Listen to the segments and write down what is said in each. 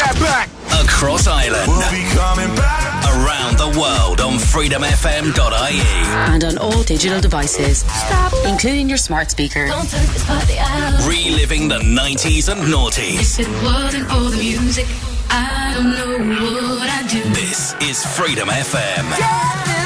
that back. Across Ireland. We'll be coming back. Around the world on freedomfm.ie. And on all digital devices, Stop. including your smart speaker. Reliving the 90s and noughties. If it wasn't for the music, I don't know what I'd do. This is Freedom FM. Get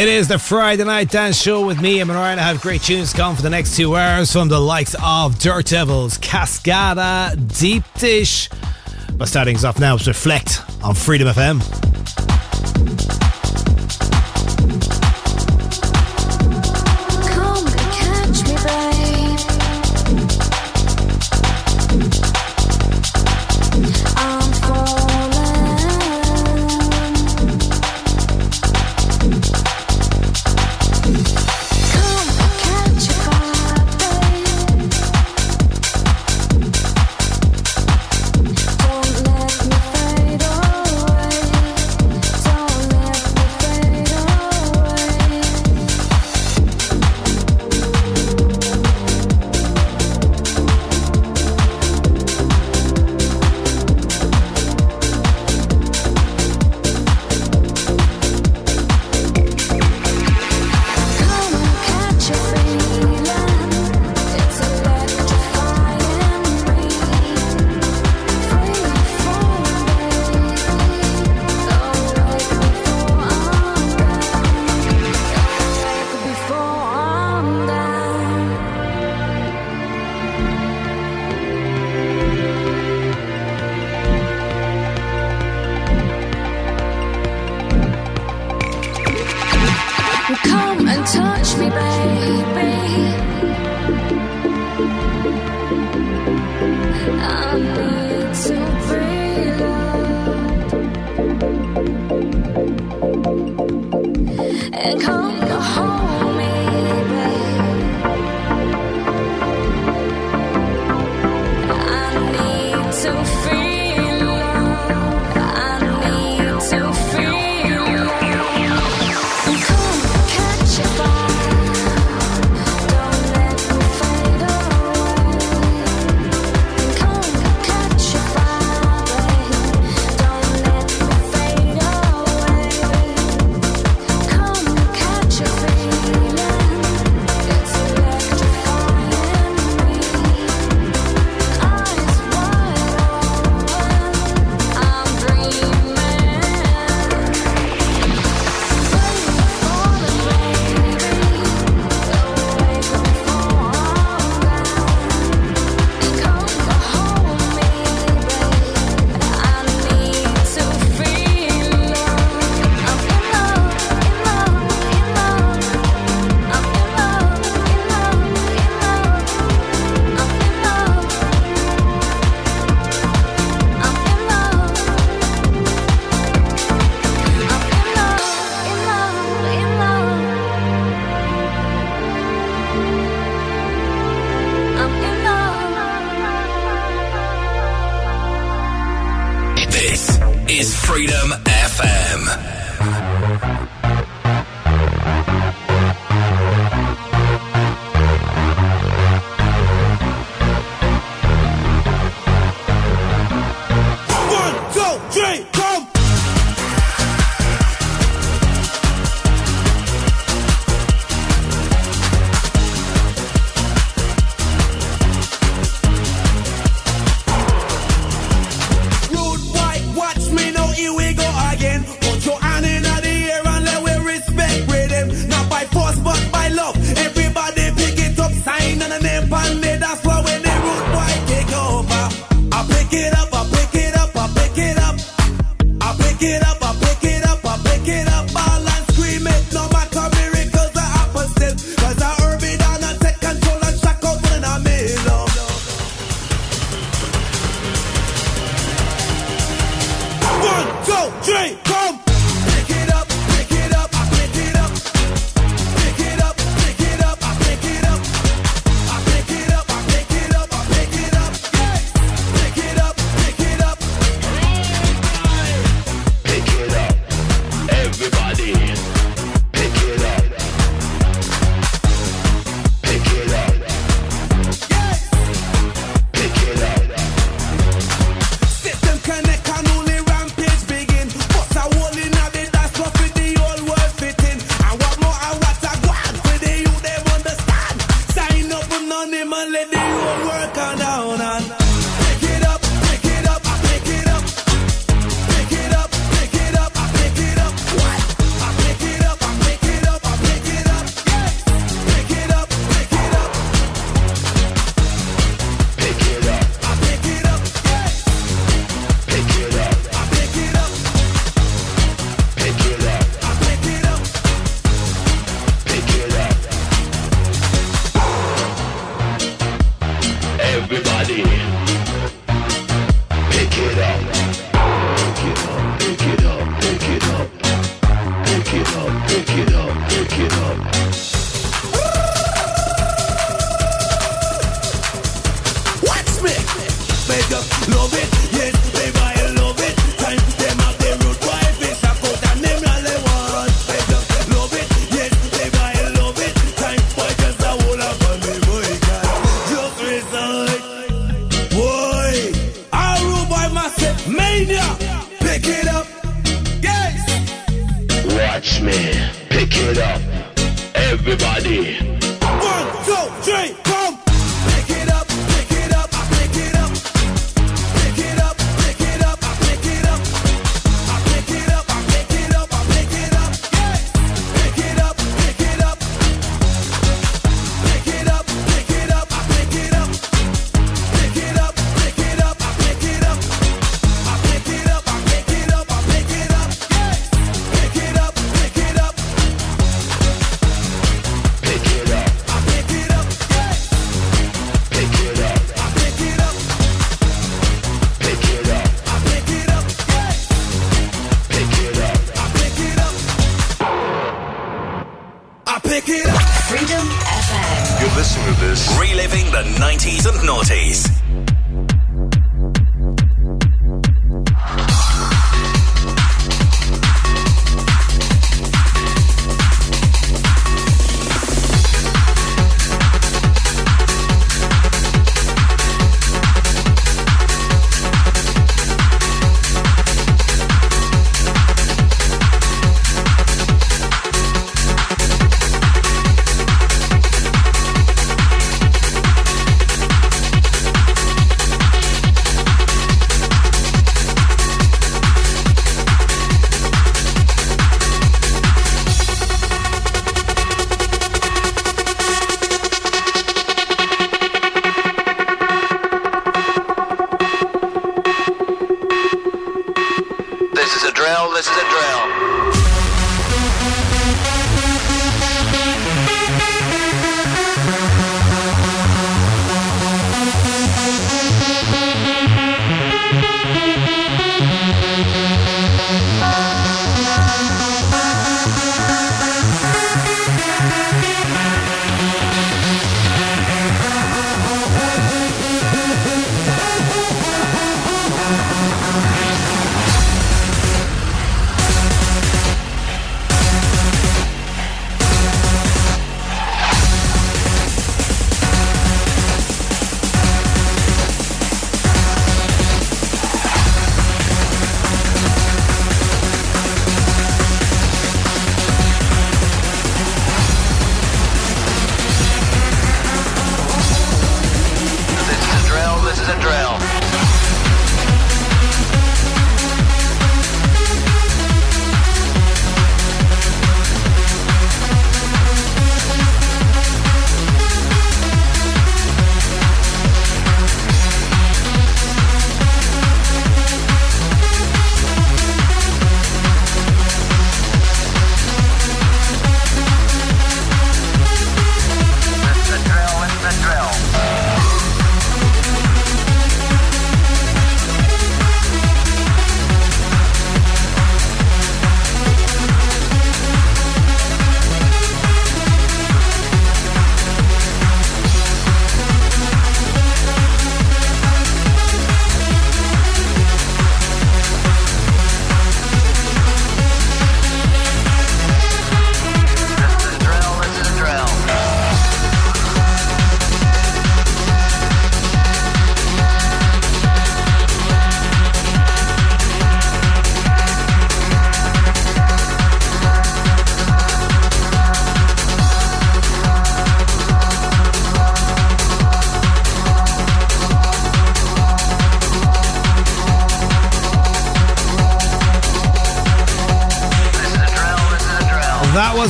It is the Friday Night Dance Show with me, Eamonn Ryan. I have great tunes coming for the next two hours from the likes of Dirt Devils, Cascada, Deep Dish. But starting us off now is Reflekt on Freedom FM.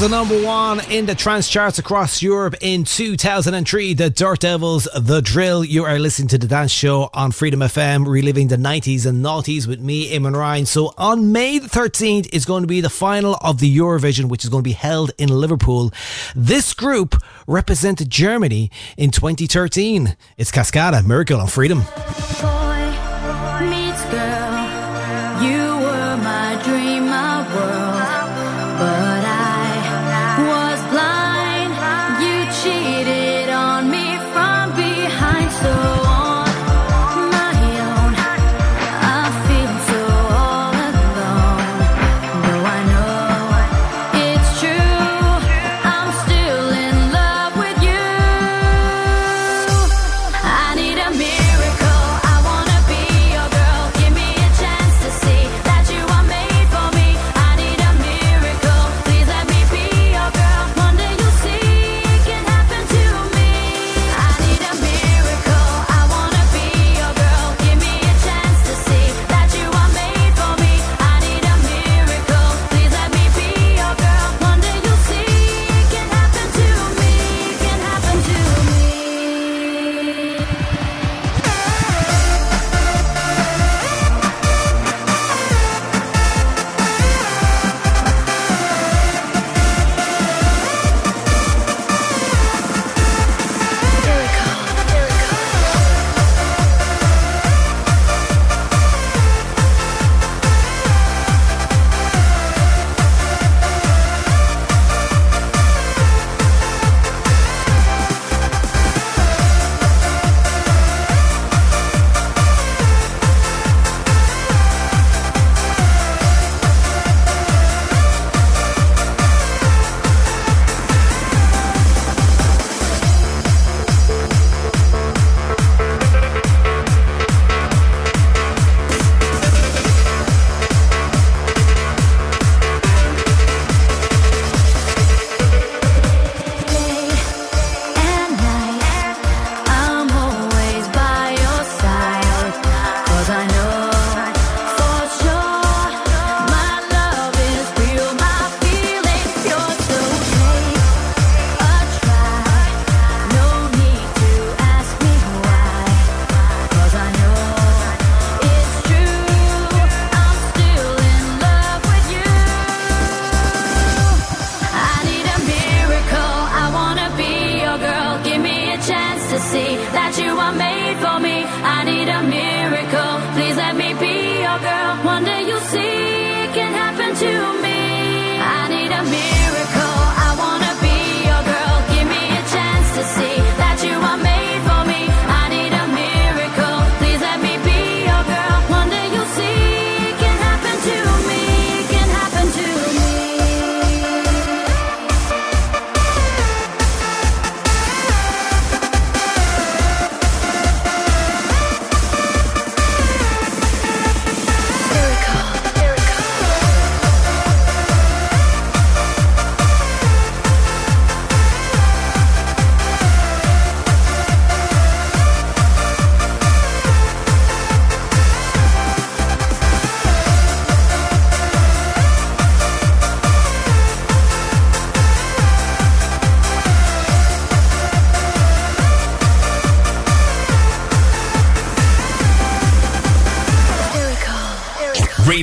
Was a number one in the trance charts across Europe in 2003. The Dirt Devils, The Drill. You are listening to the dance show on Freedom FM, reliving the 90s and noughties with me, Eamonn Ryan. So on May the 13th is going to be the final of the Eurovision, which is going to be held in Liverpool. This group represented Germany in 2013. It's Cascada, Miracle on Freedom.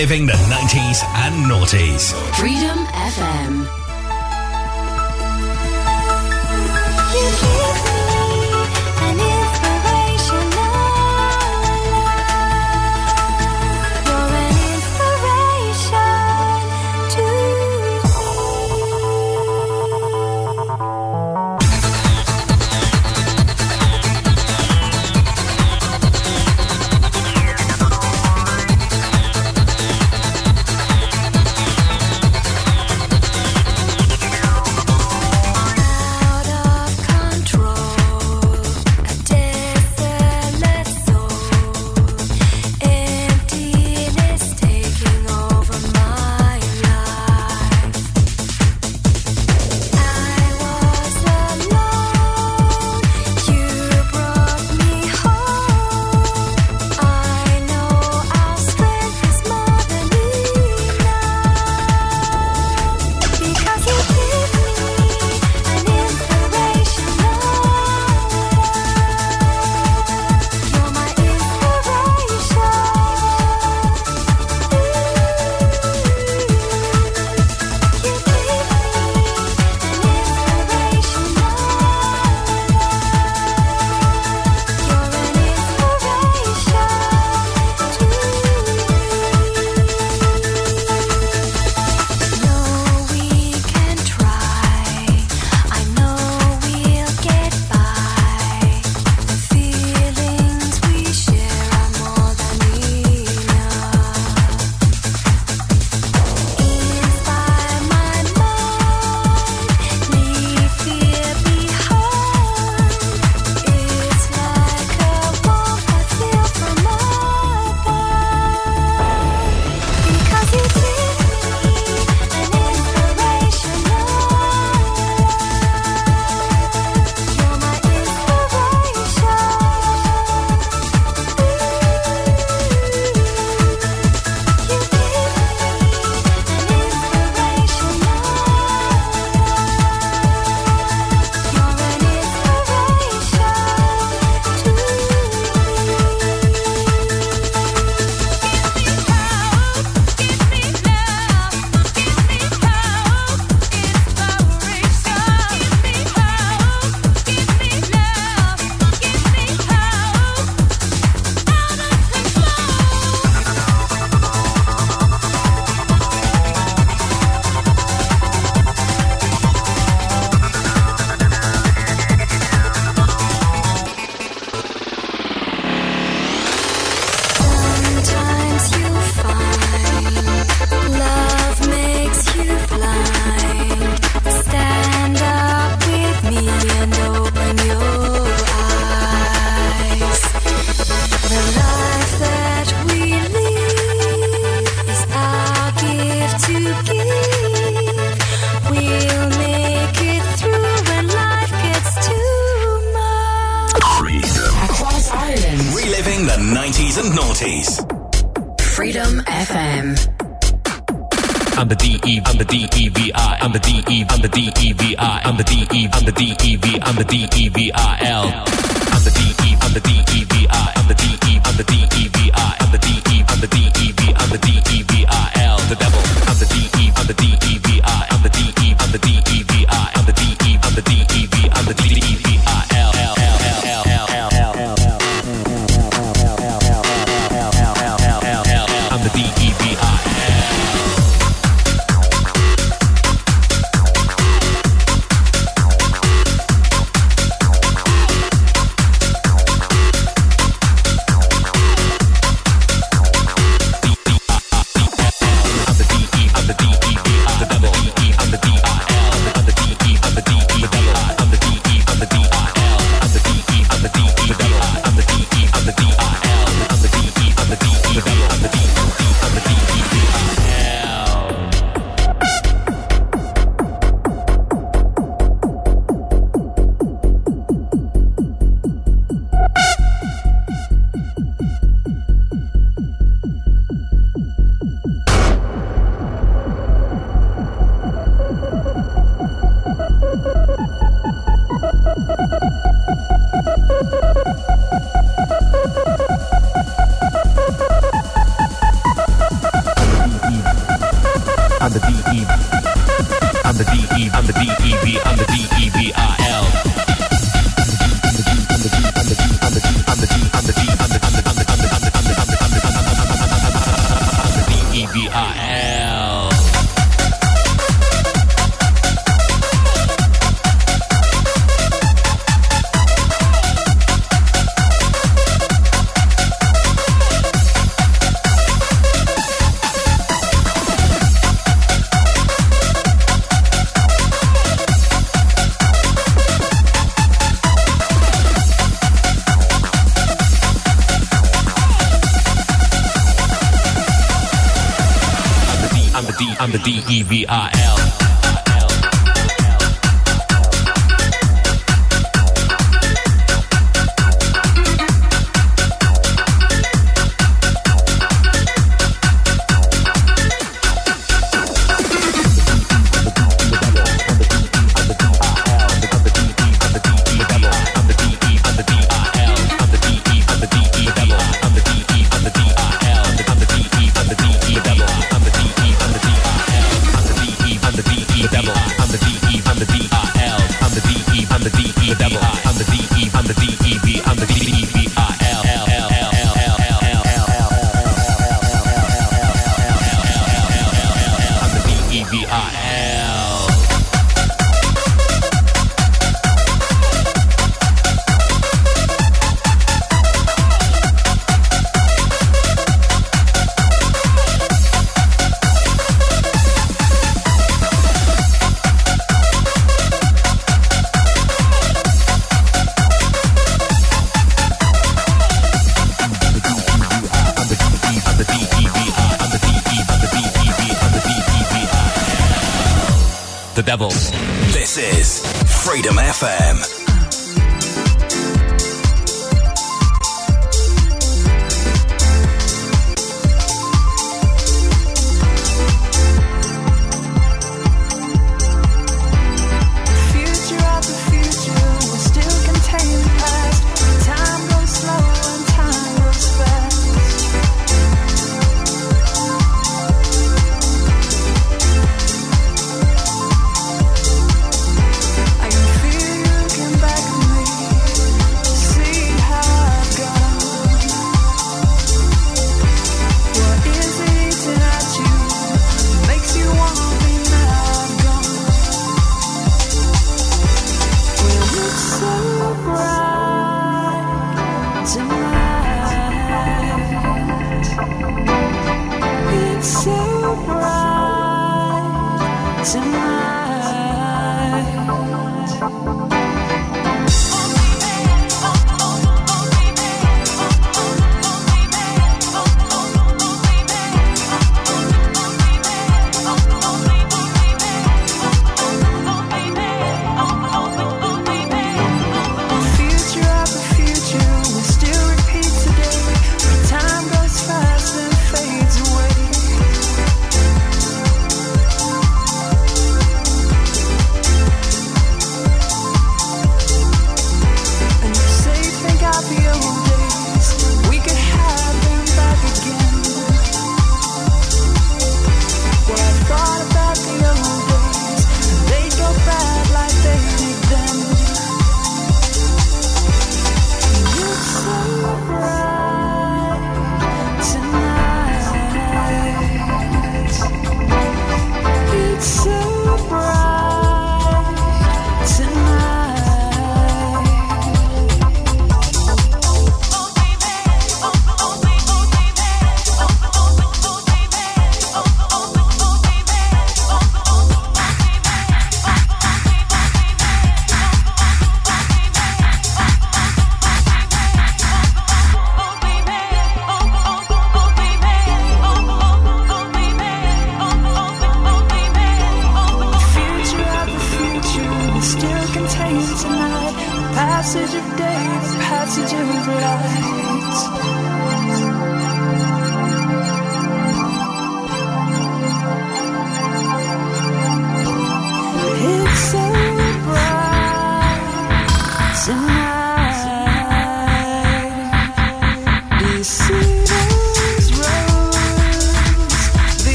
Reliving the 90s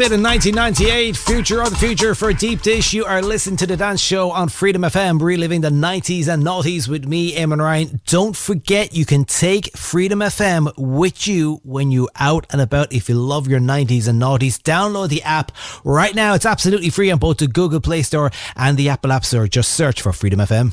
Hit in 1998, Future of the Future for Deep Dish. You are listening to the dance show on Freedom FM, reliving the 90s and noughties with me, Eamonn Ryan. Don't forget, you can take Freedom FM with you when you're out and about if you love your 90s and noughties. Download the app right now. It's absolutely free on both the Google Play Store and the Apple App Store. Just search for Freedom FM.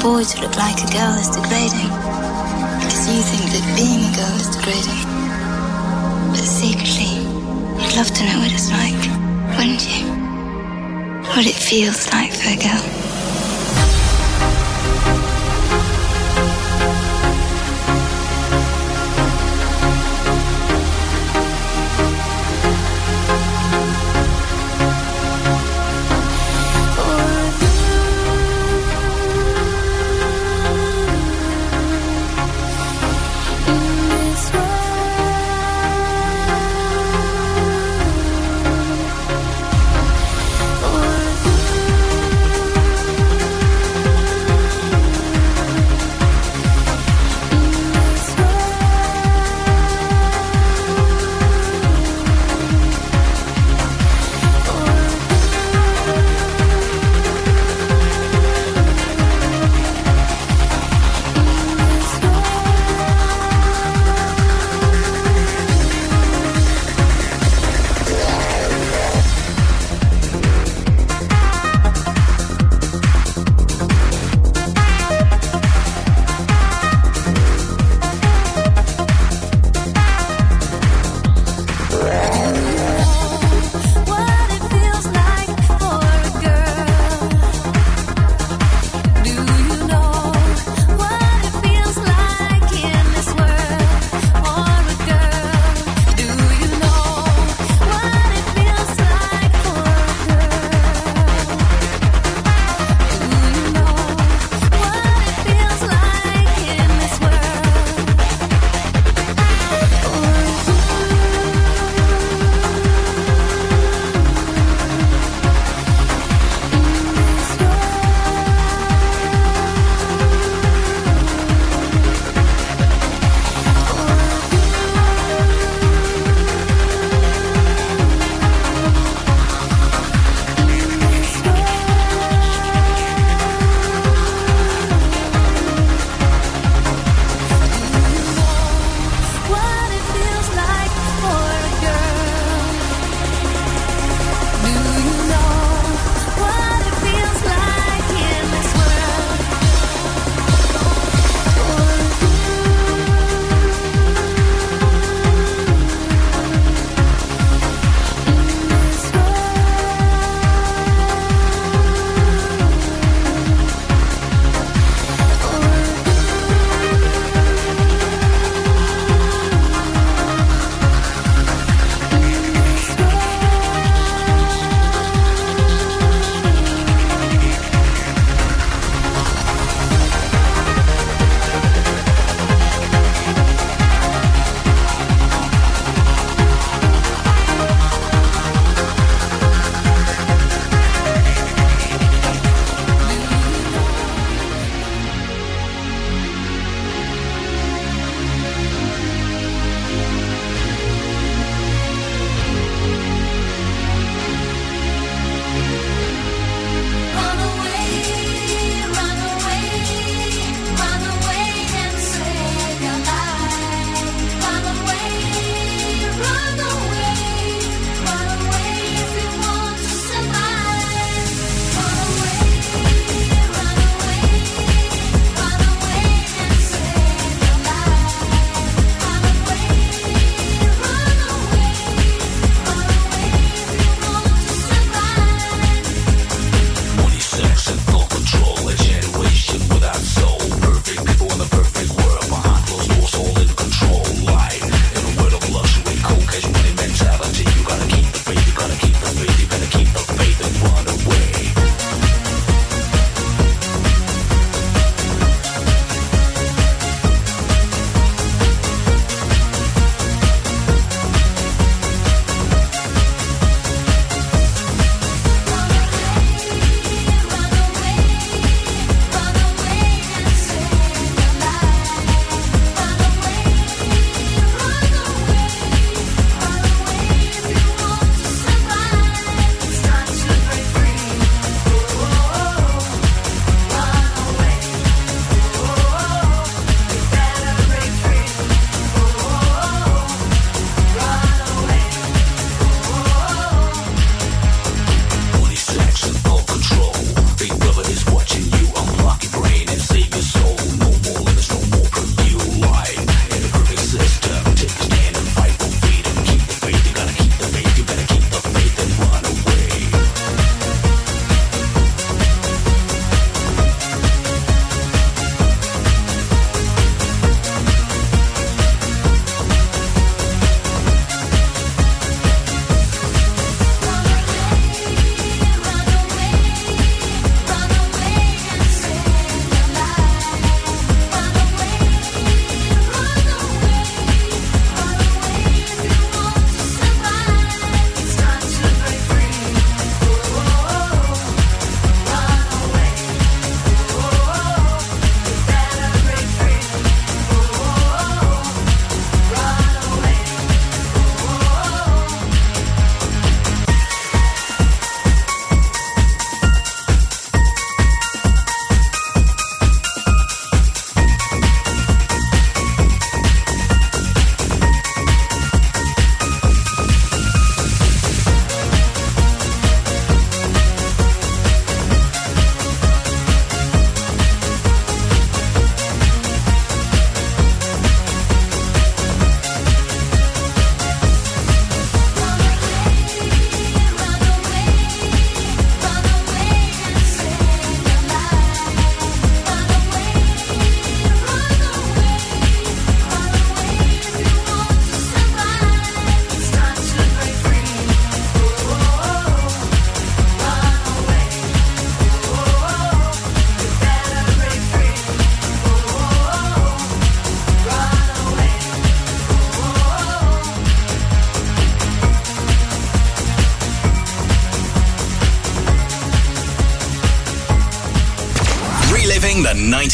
But for a boy to look like a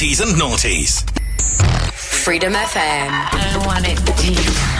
90s and noughties. Freedom FM. I want it deep.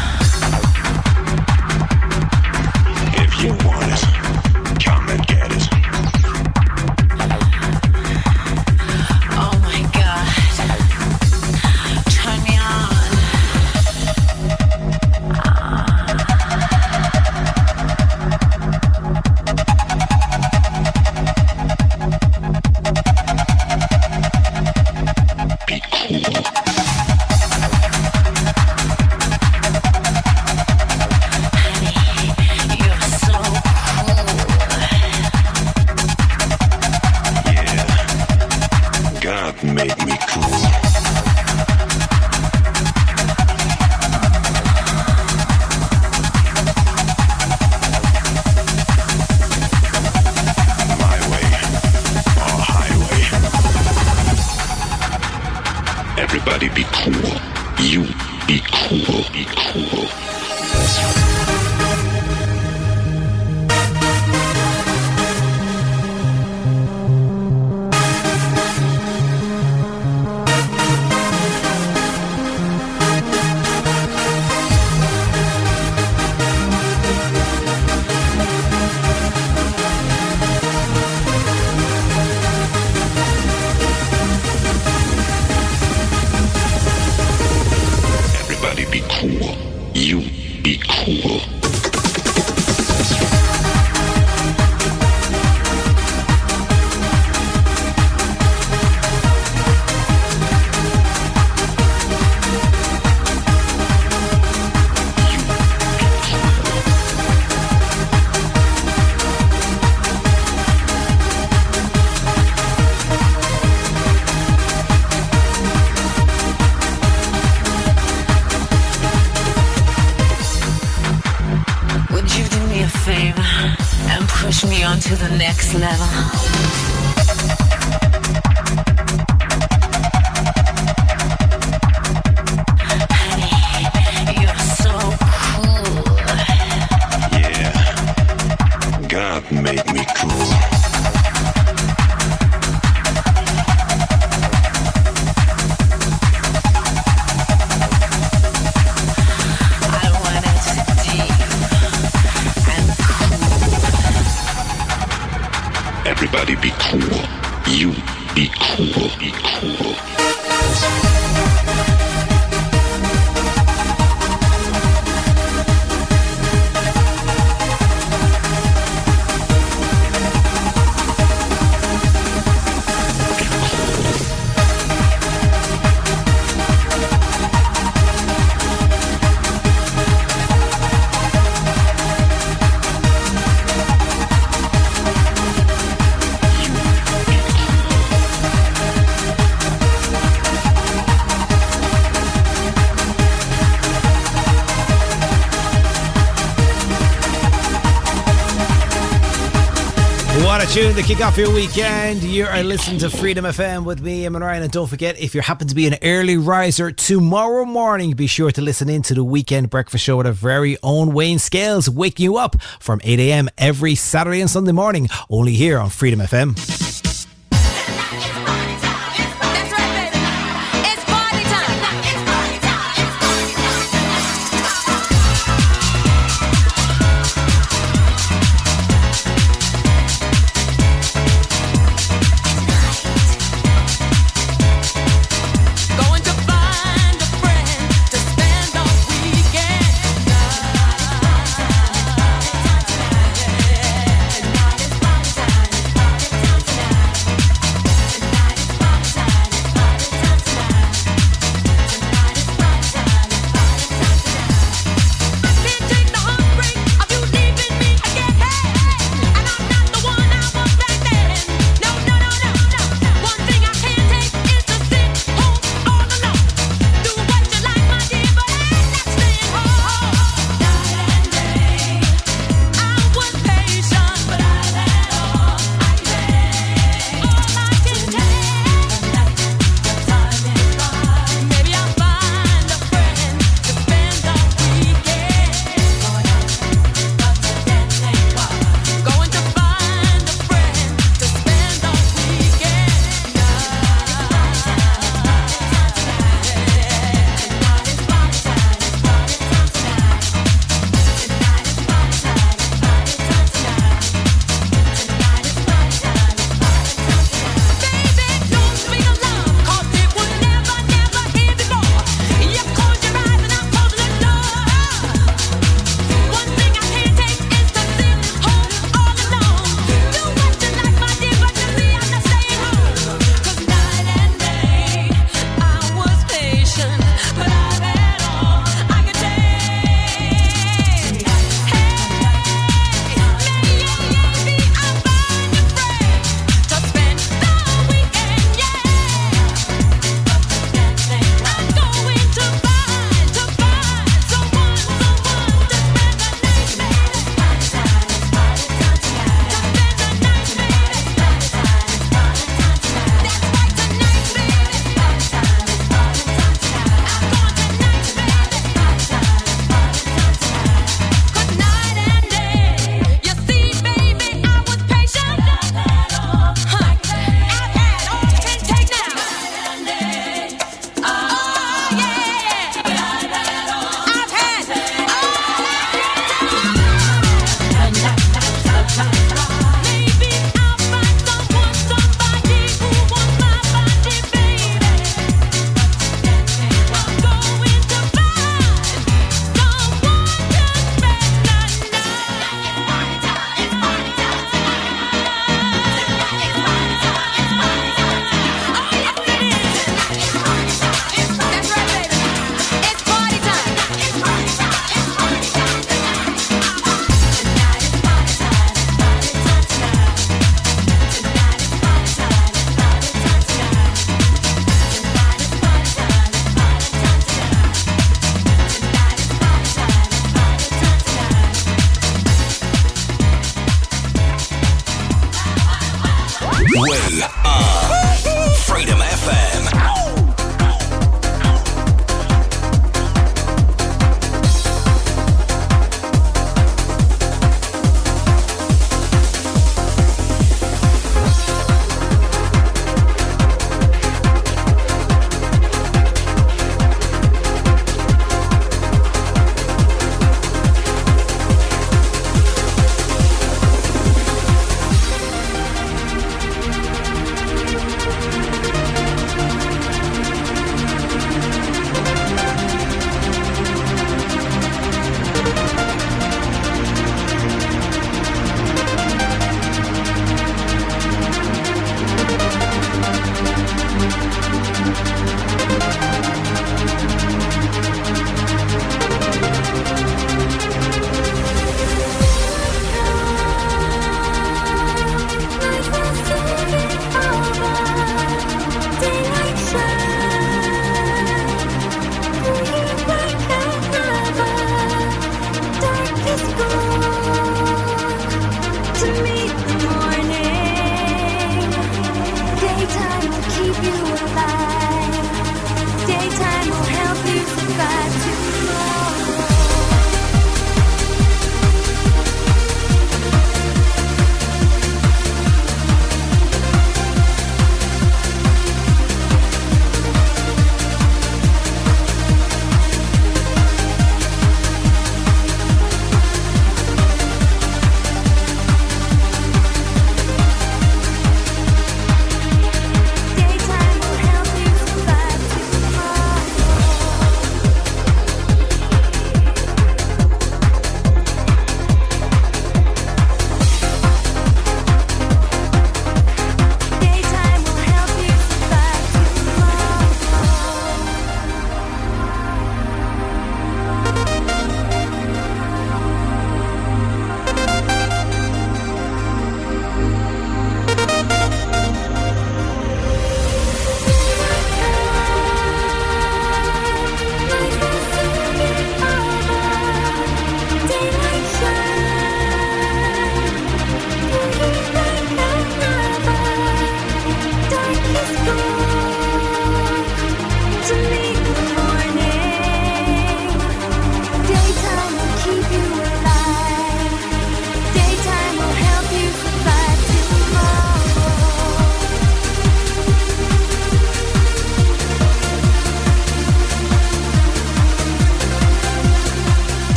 Everybody be cool. You be cool. Be cool. Tune to kick off your weekend. You are listening to Freedom FM with me, Eamonn Ryan. And don't forget, if you happen to be an early riser tomorrow morning, be sure to listen in to the weekend breakfast show with our very own Wayne Scales, waking you up from 8 a.m. every Saturday and Sunday morning, only here on Freedom FM.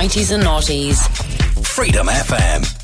90s and noughties. Freedom FM.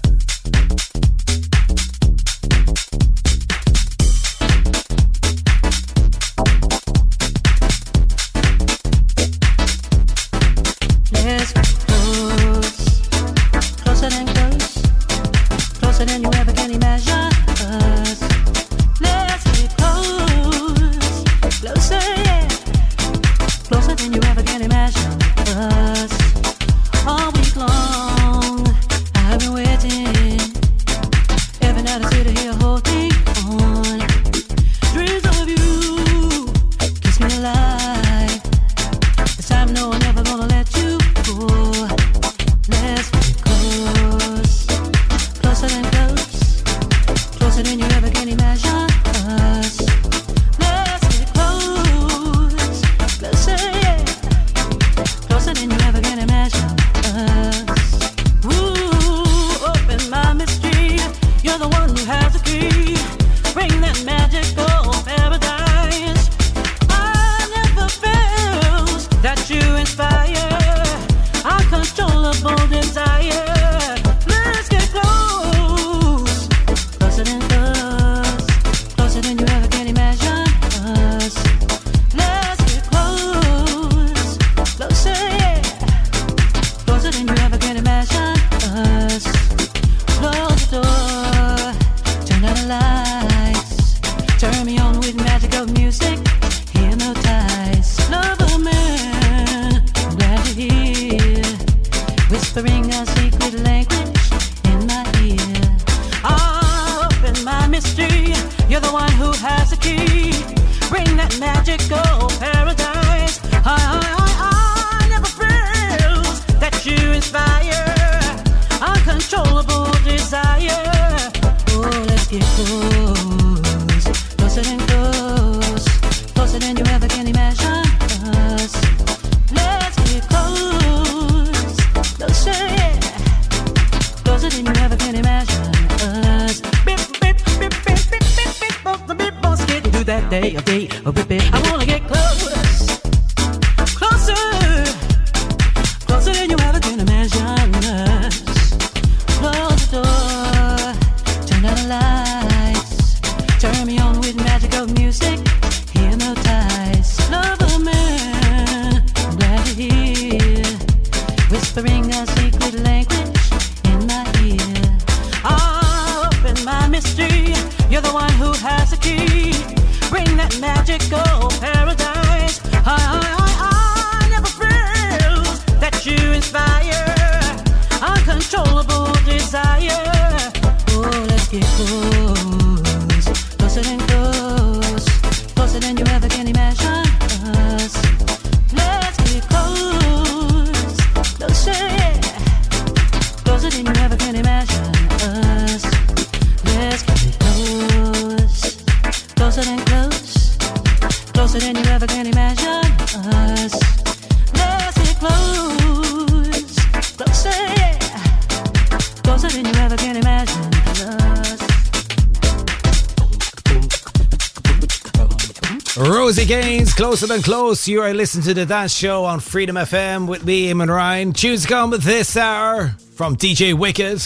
and close. You are listening to the dance show on Freedom FM with me, Eamonn Ryan. Tunes come this hour from DJ Wicked,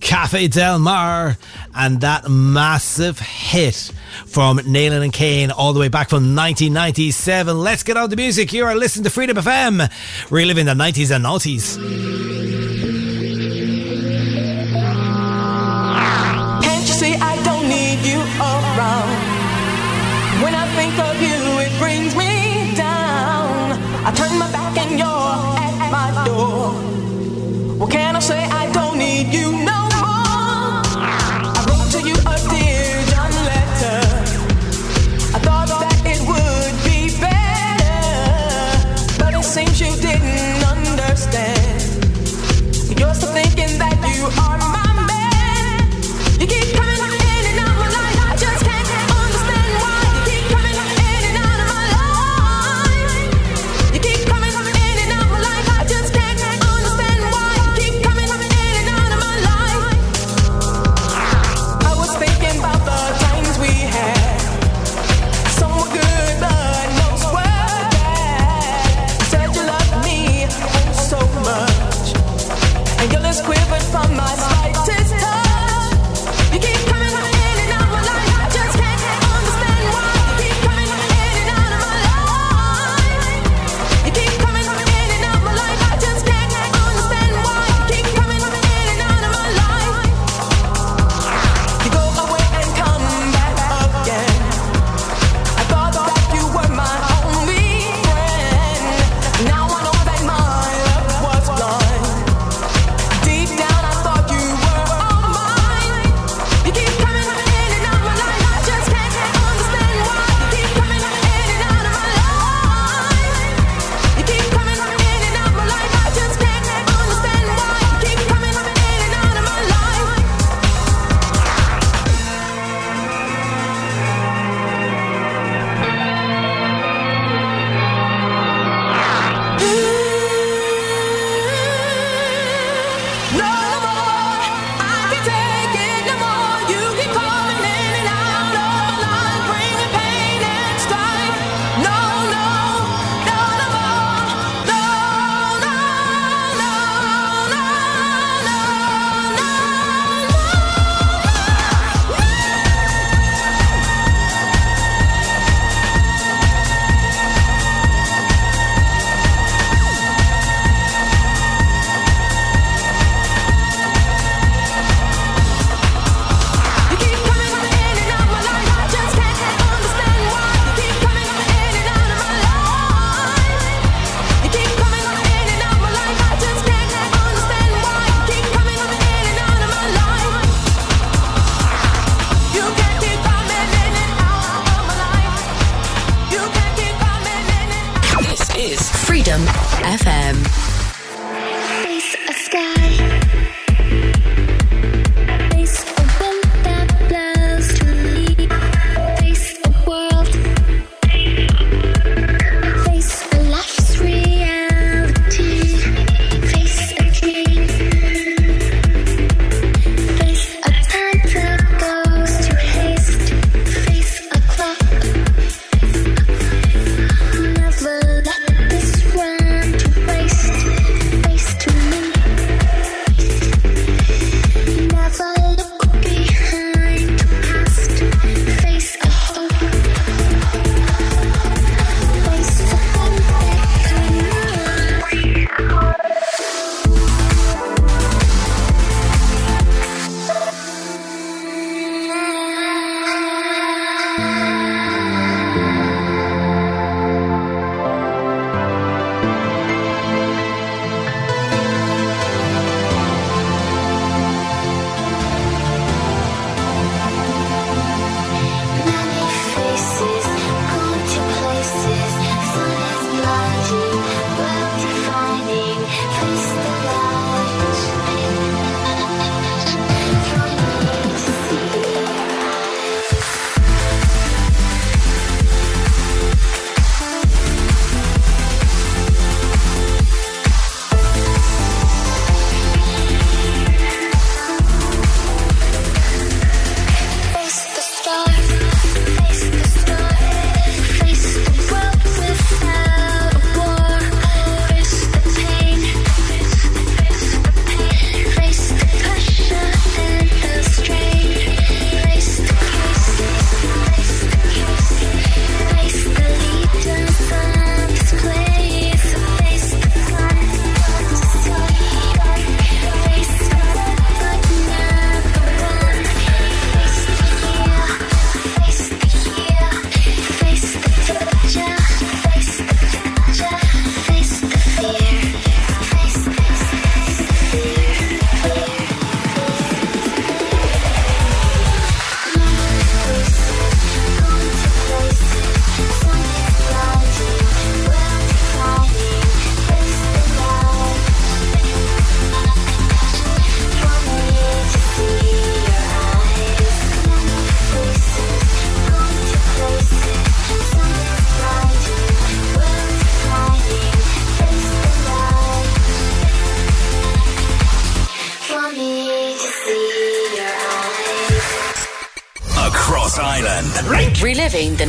Cafe Del Mar, and that massive hit from Nalin and Kane all the way back from 1997. Let's get on the music. You are listening to Freedom FM, reliving the 90s and noughties.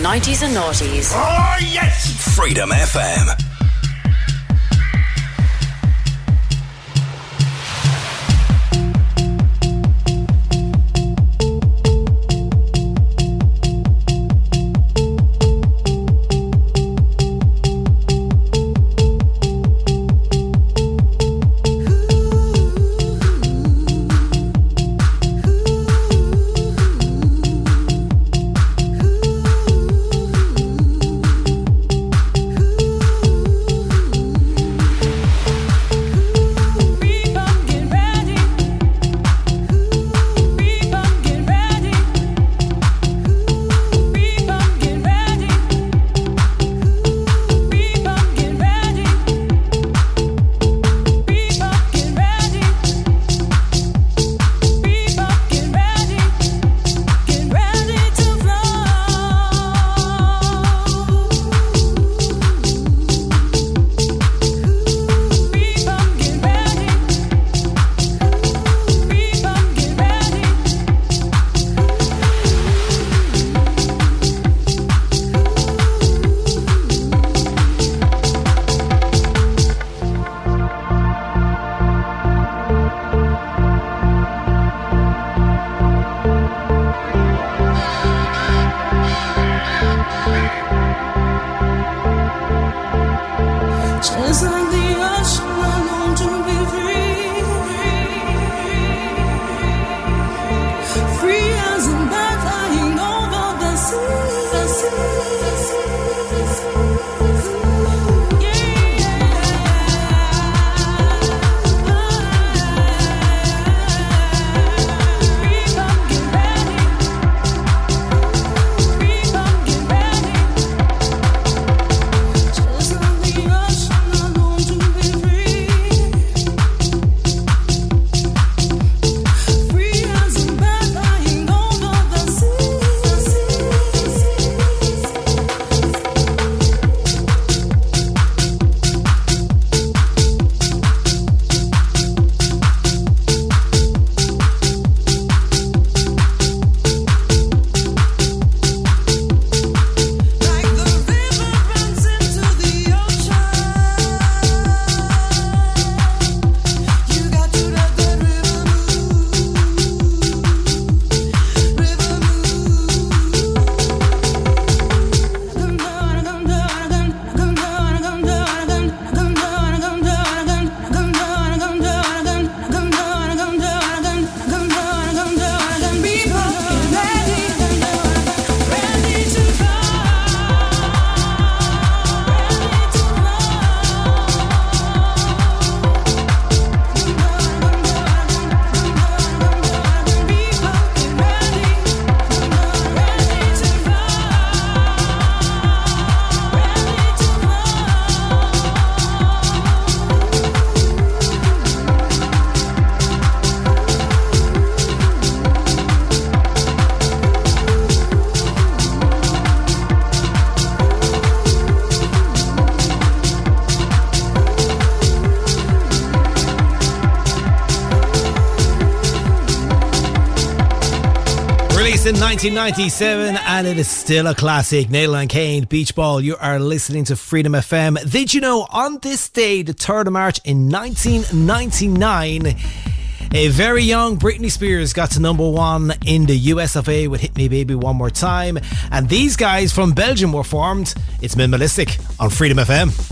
90s and noughties. Oh, yes! Freedom FM. In 1997 and it is still a classic. Nalin and Kane, Beach Ball. You are listening to Freedom FM. Did you know on this day, the 3rd of March in 1999, a very young Britney Spears got to number one in the US of A with Hit Me Baby One More Time. And these guys from Belgium were formed. It's Minimalistic on Freedom FM.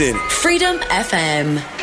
Freedom FM.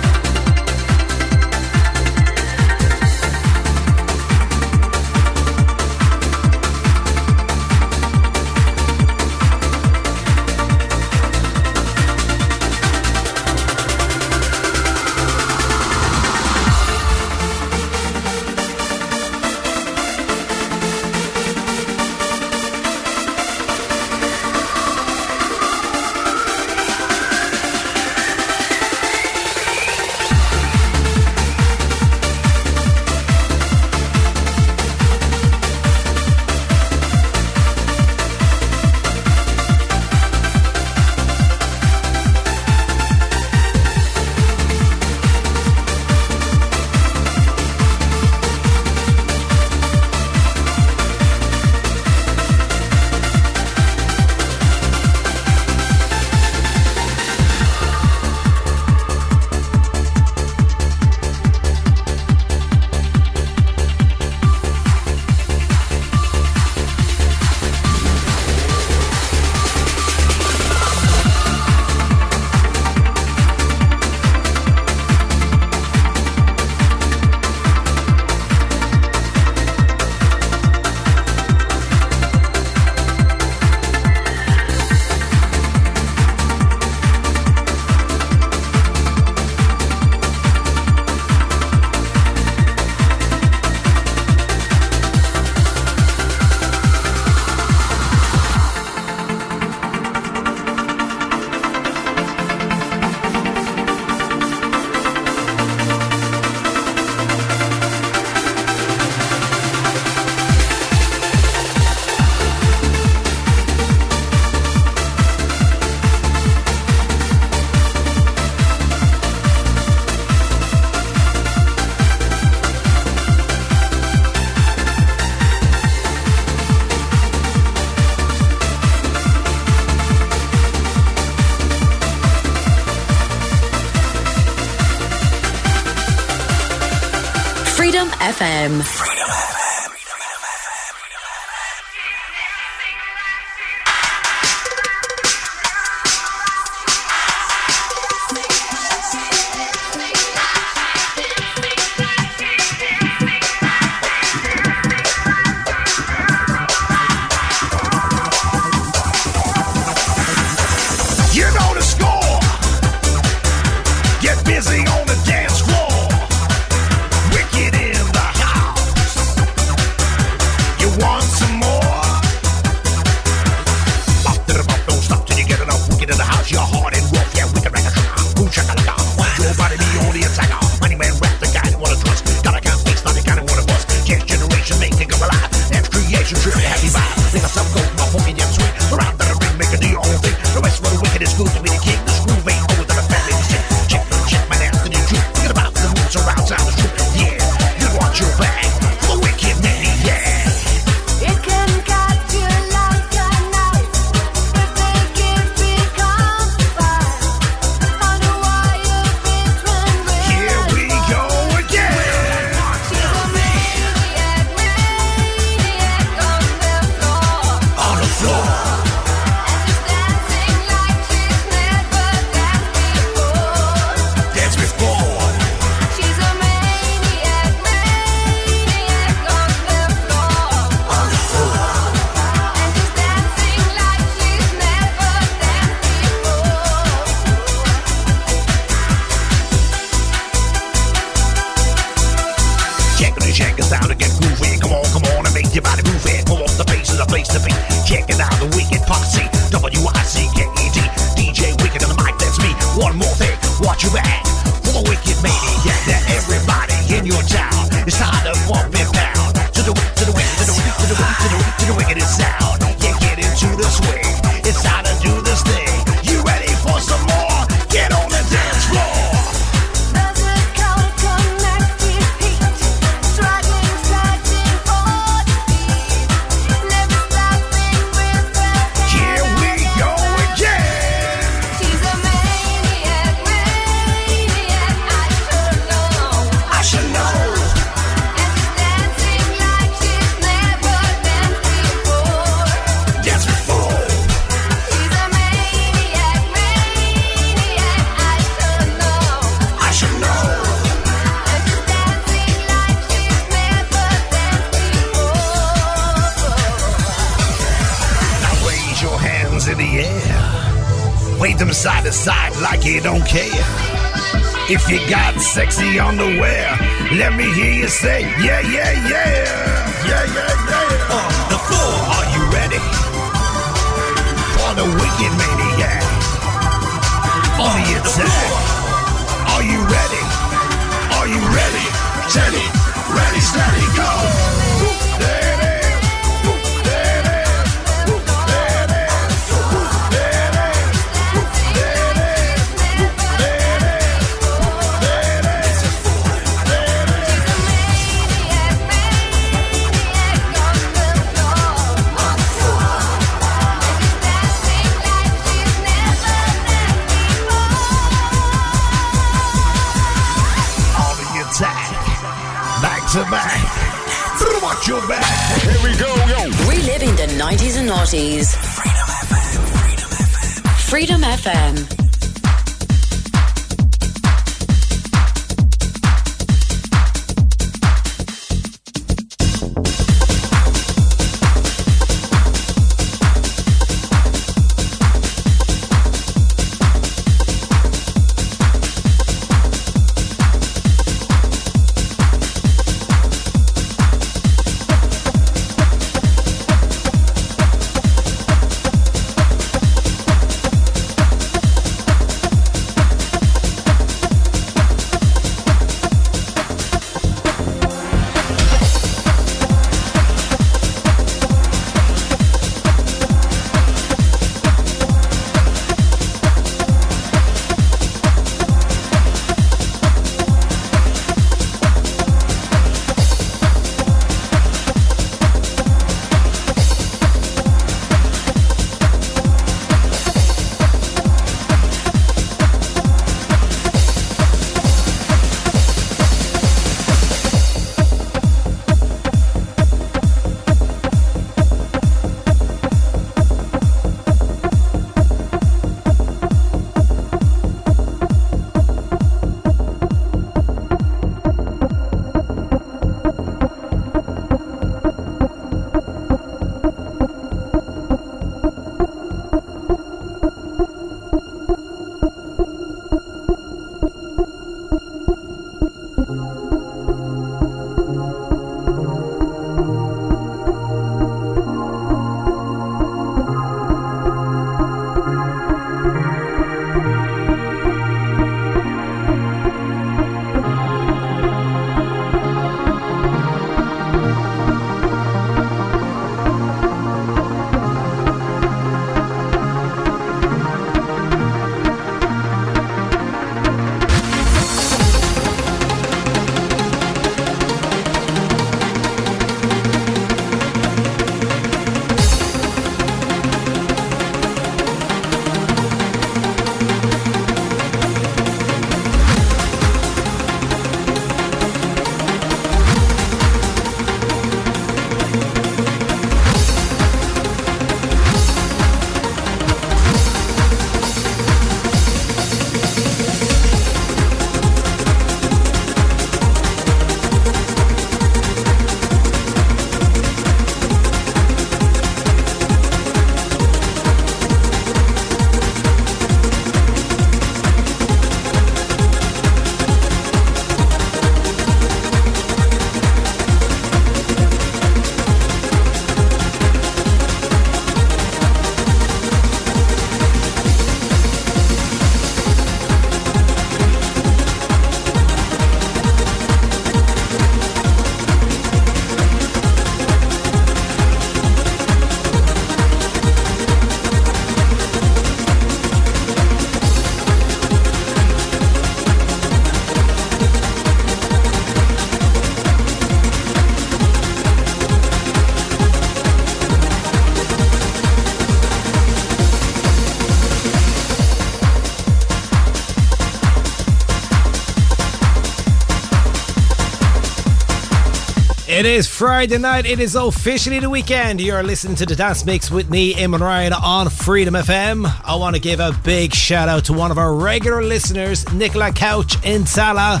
It is Friday night. It is officially the weekend. You're listening to the Dance Mix with me, Eamonn Ryan, on Freedom FM. I want to give a big shout out to one of our regular listeners, Nicola Couch in Sala.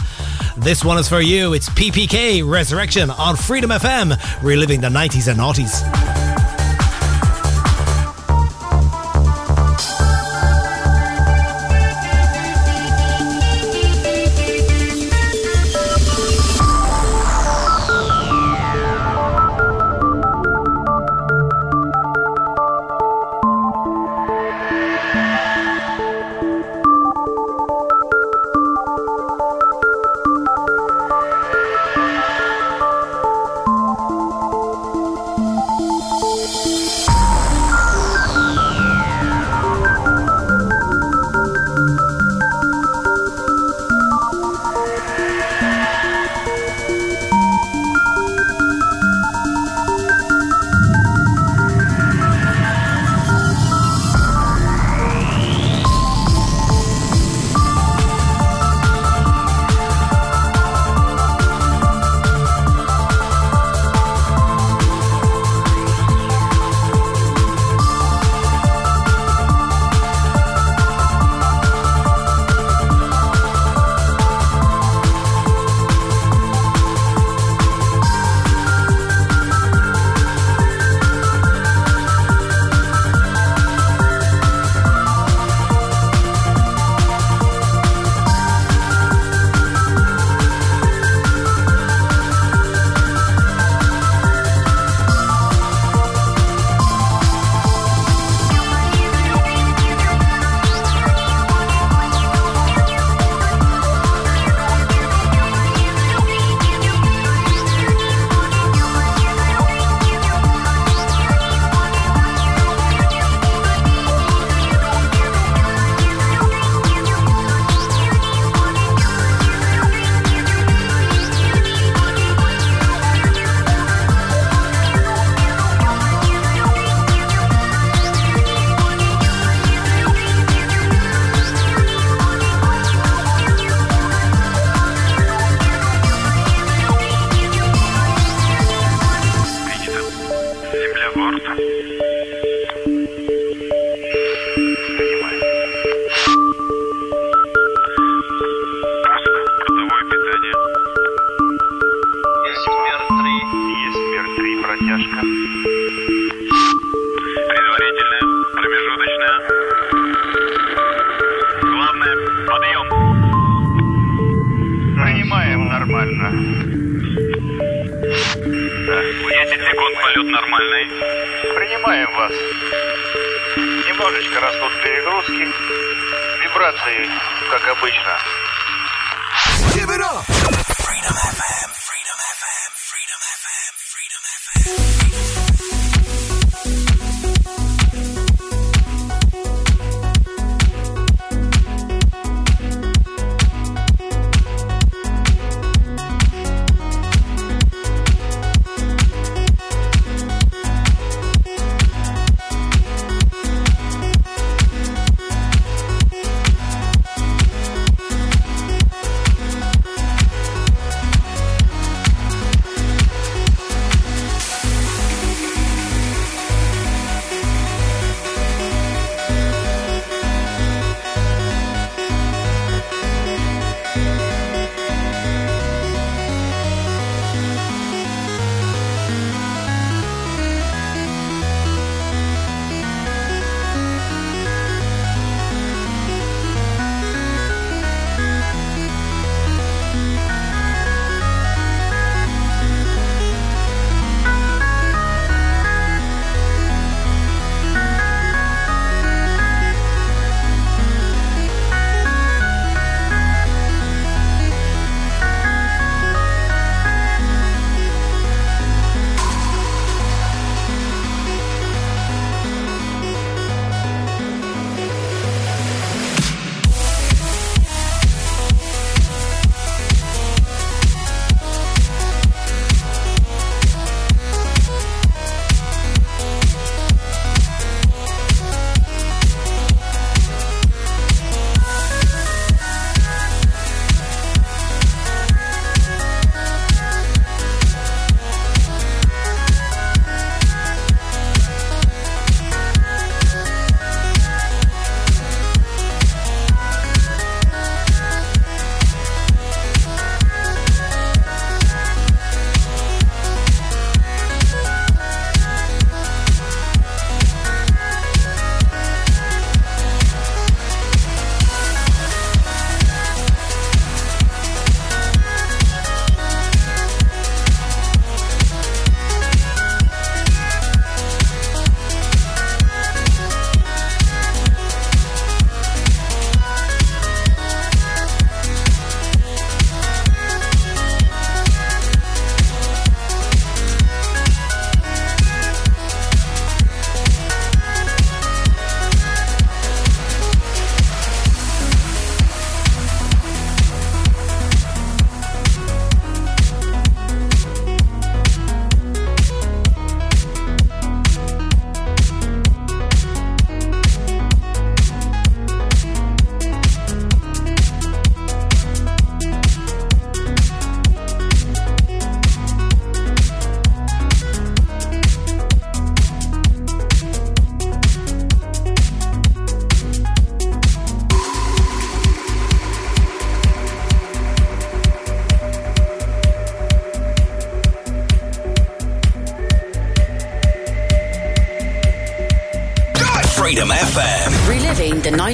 This one is for you. It's PPK Resurrection on Freedom FM, reliving the 90s and noughties.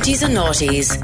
90s and noughties.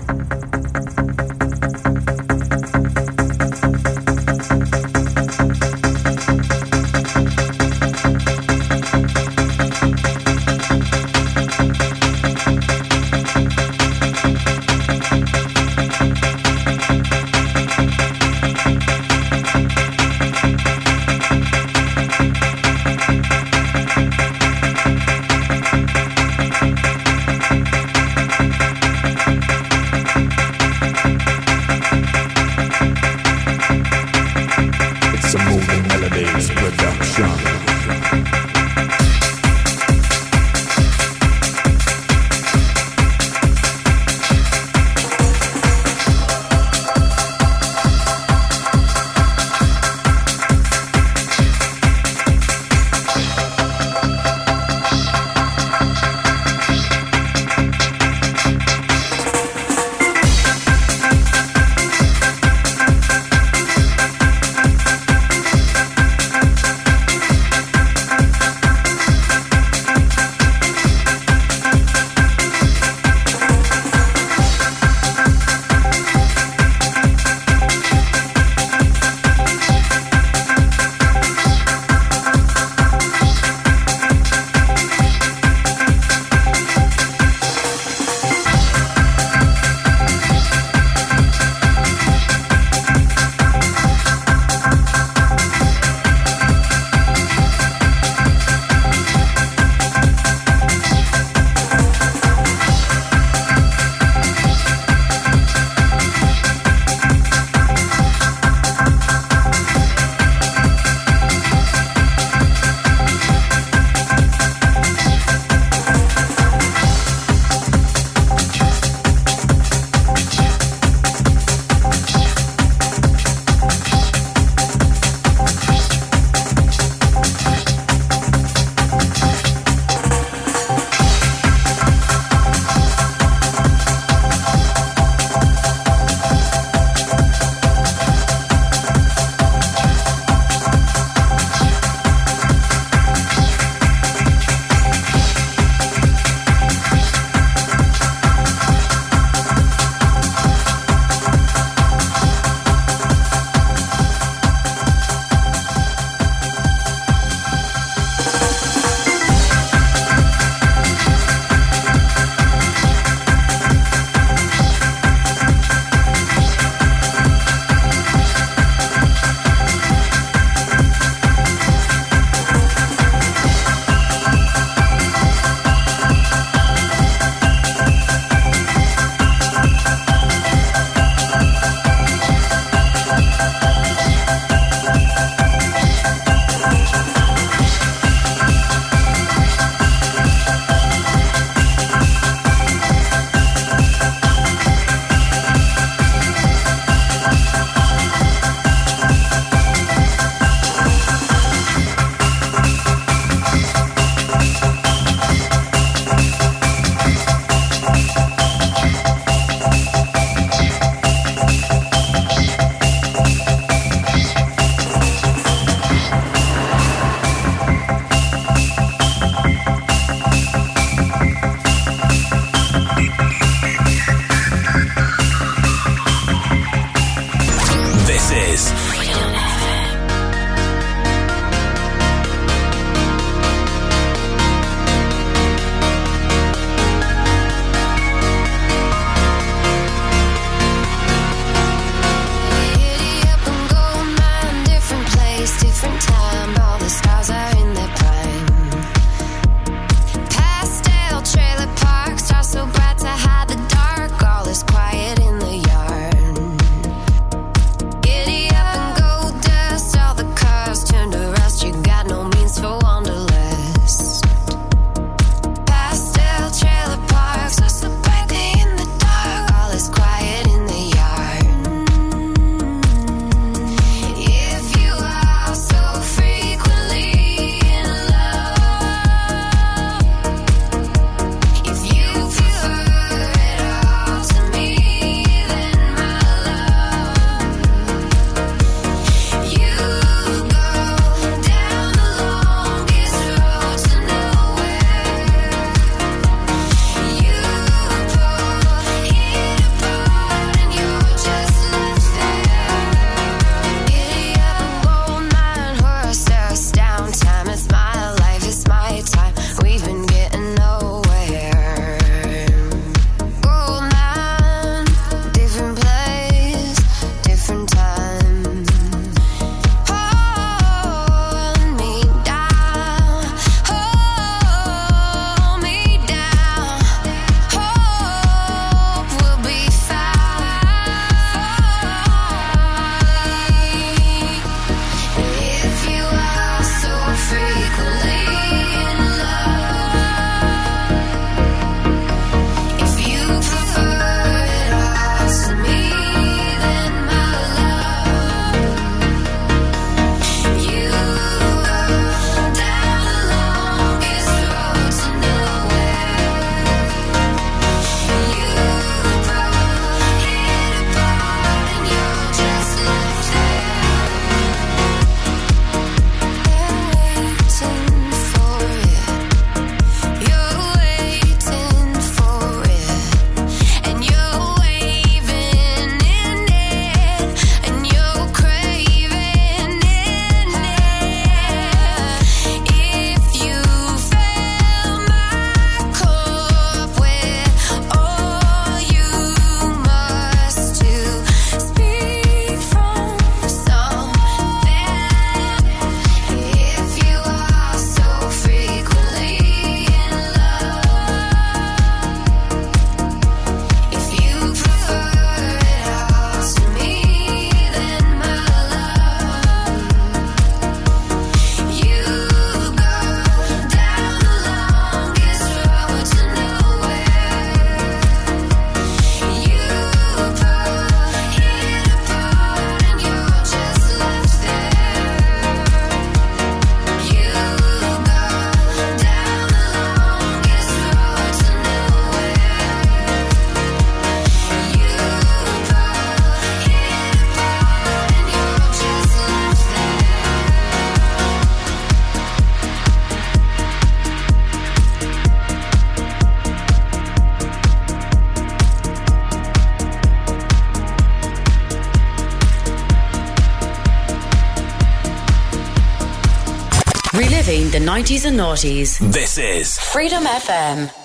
90s and noughties. This is Freedom FM.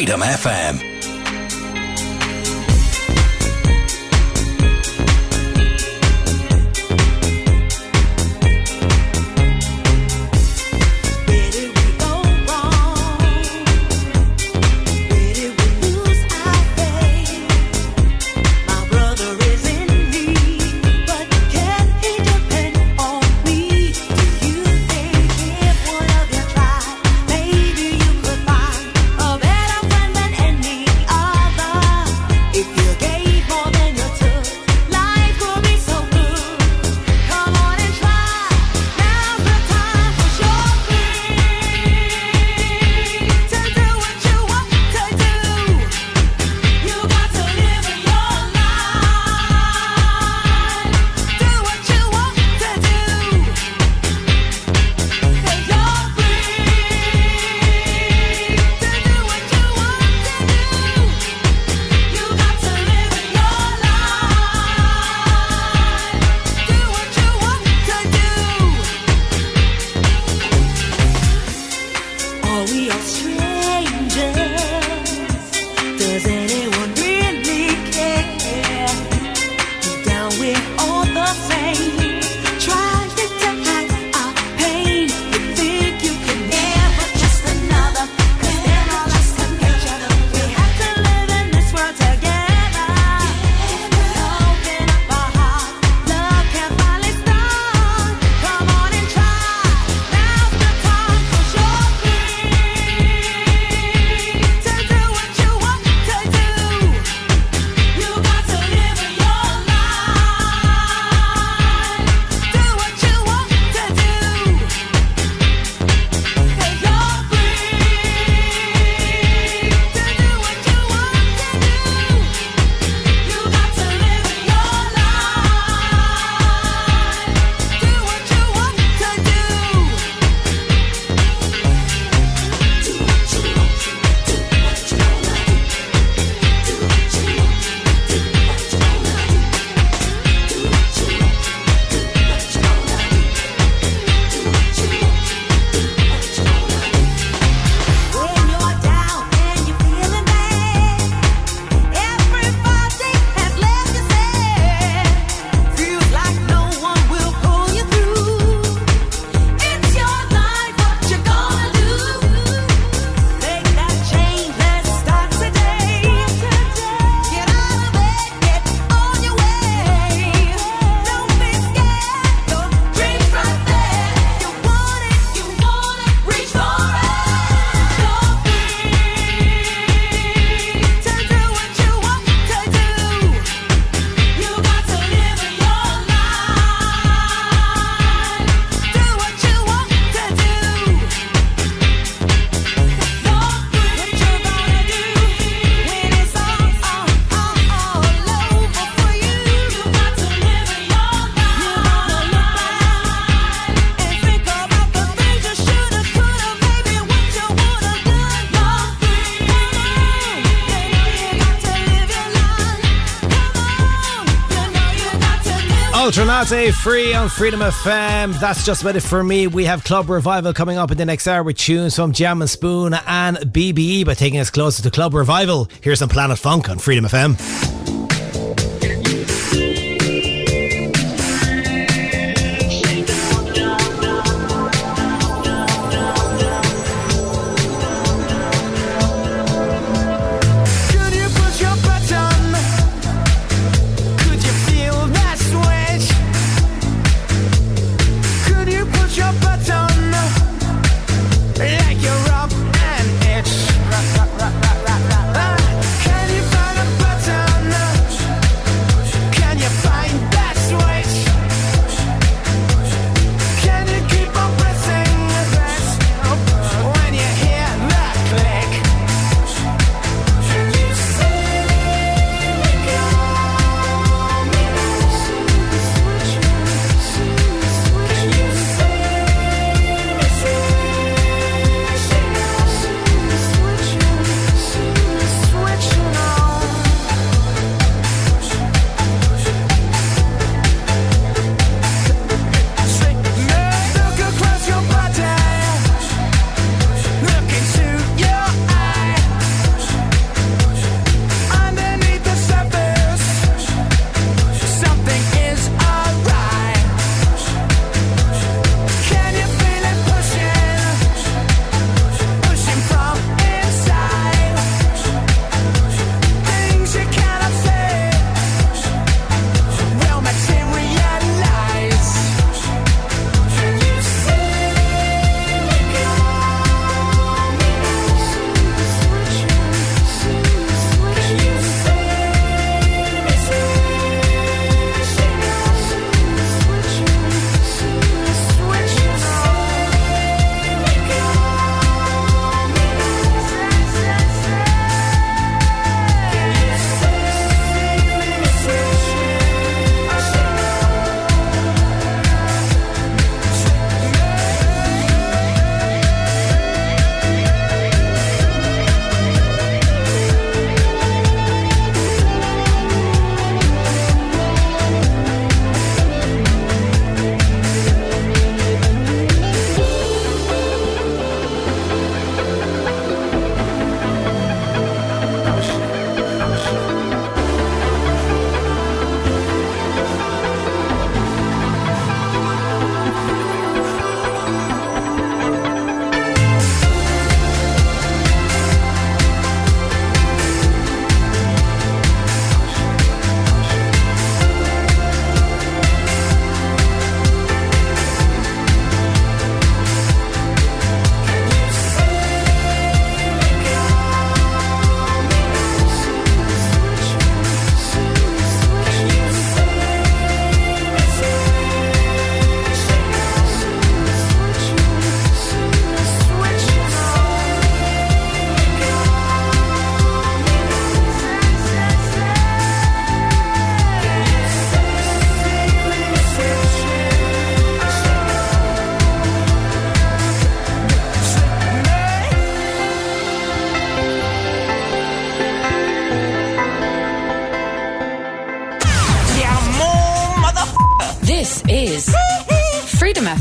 Freedom FM. Ultra Naté free on Freedom FM. That's just about it for me. We have Club Revival coming up in the next hour with tunes from Jam and Spoon and BBE by taking us closer to Club Revival. Here's some Planet Funk on Freedom FM.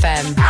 FM.